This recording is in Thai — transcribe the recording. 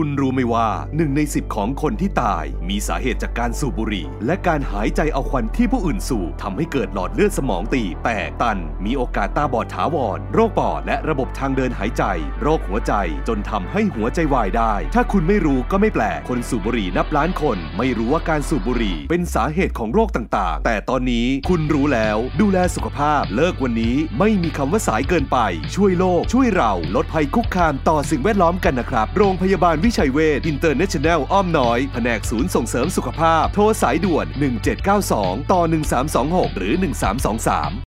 คุณรู้ไหมว่าหนึ่งในสิบของคนที่ตาย มีสาเหตุจากการสูบบุหรี่ และการหายใจเอาควันที่ผู้อื่นสูบทำให้เกิดหลอดเลือดสมองตีบแตกตัน มีโอกาสตาบอดถาวร โรคปอดและระบบทางเดินหายใจ โรคหัวใจจนทำให้หัวใจวายได้ ถ้าคุณไม่รู้ก็ไม่แปลก คนสูบบุหรี่นับล้านคน ไม่รู้ว่าการสูบบุหรี่เป็นสาเหตุของโรคต่างๆ แต่ตอนนี้คุณรู้แล้ว ดูแลสุขภาพ เลิกวันนี้ไม่มีคำว่าสายเกินไป ช่วยโลก ช่วยเรา ลดภัยคุกคามต่อสิ่งแวดล้อมกันนะครับ โรงพยาบาลพิชัยเวชอินเตอร์เนชั่นแนลอ้อมน้อย แผนกศูนย์ส่งเสริมสุขภาพ โทรสายด่วน 1792 ต่อ 1326 หรือ 1323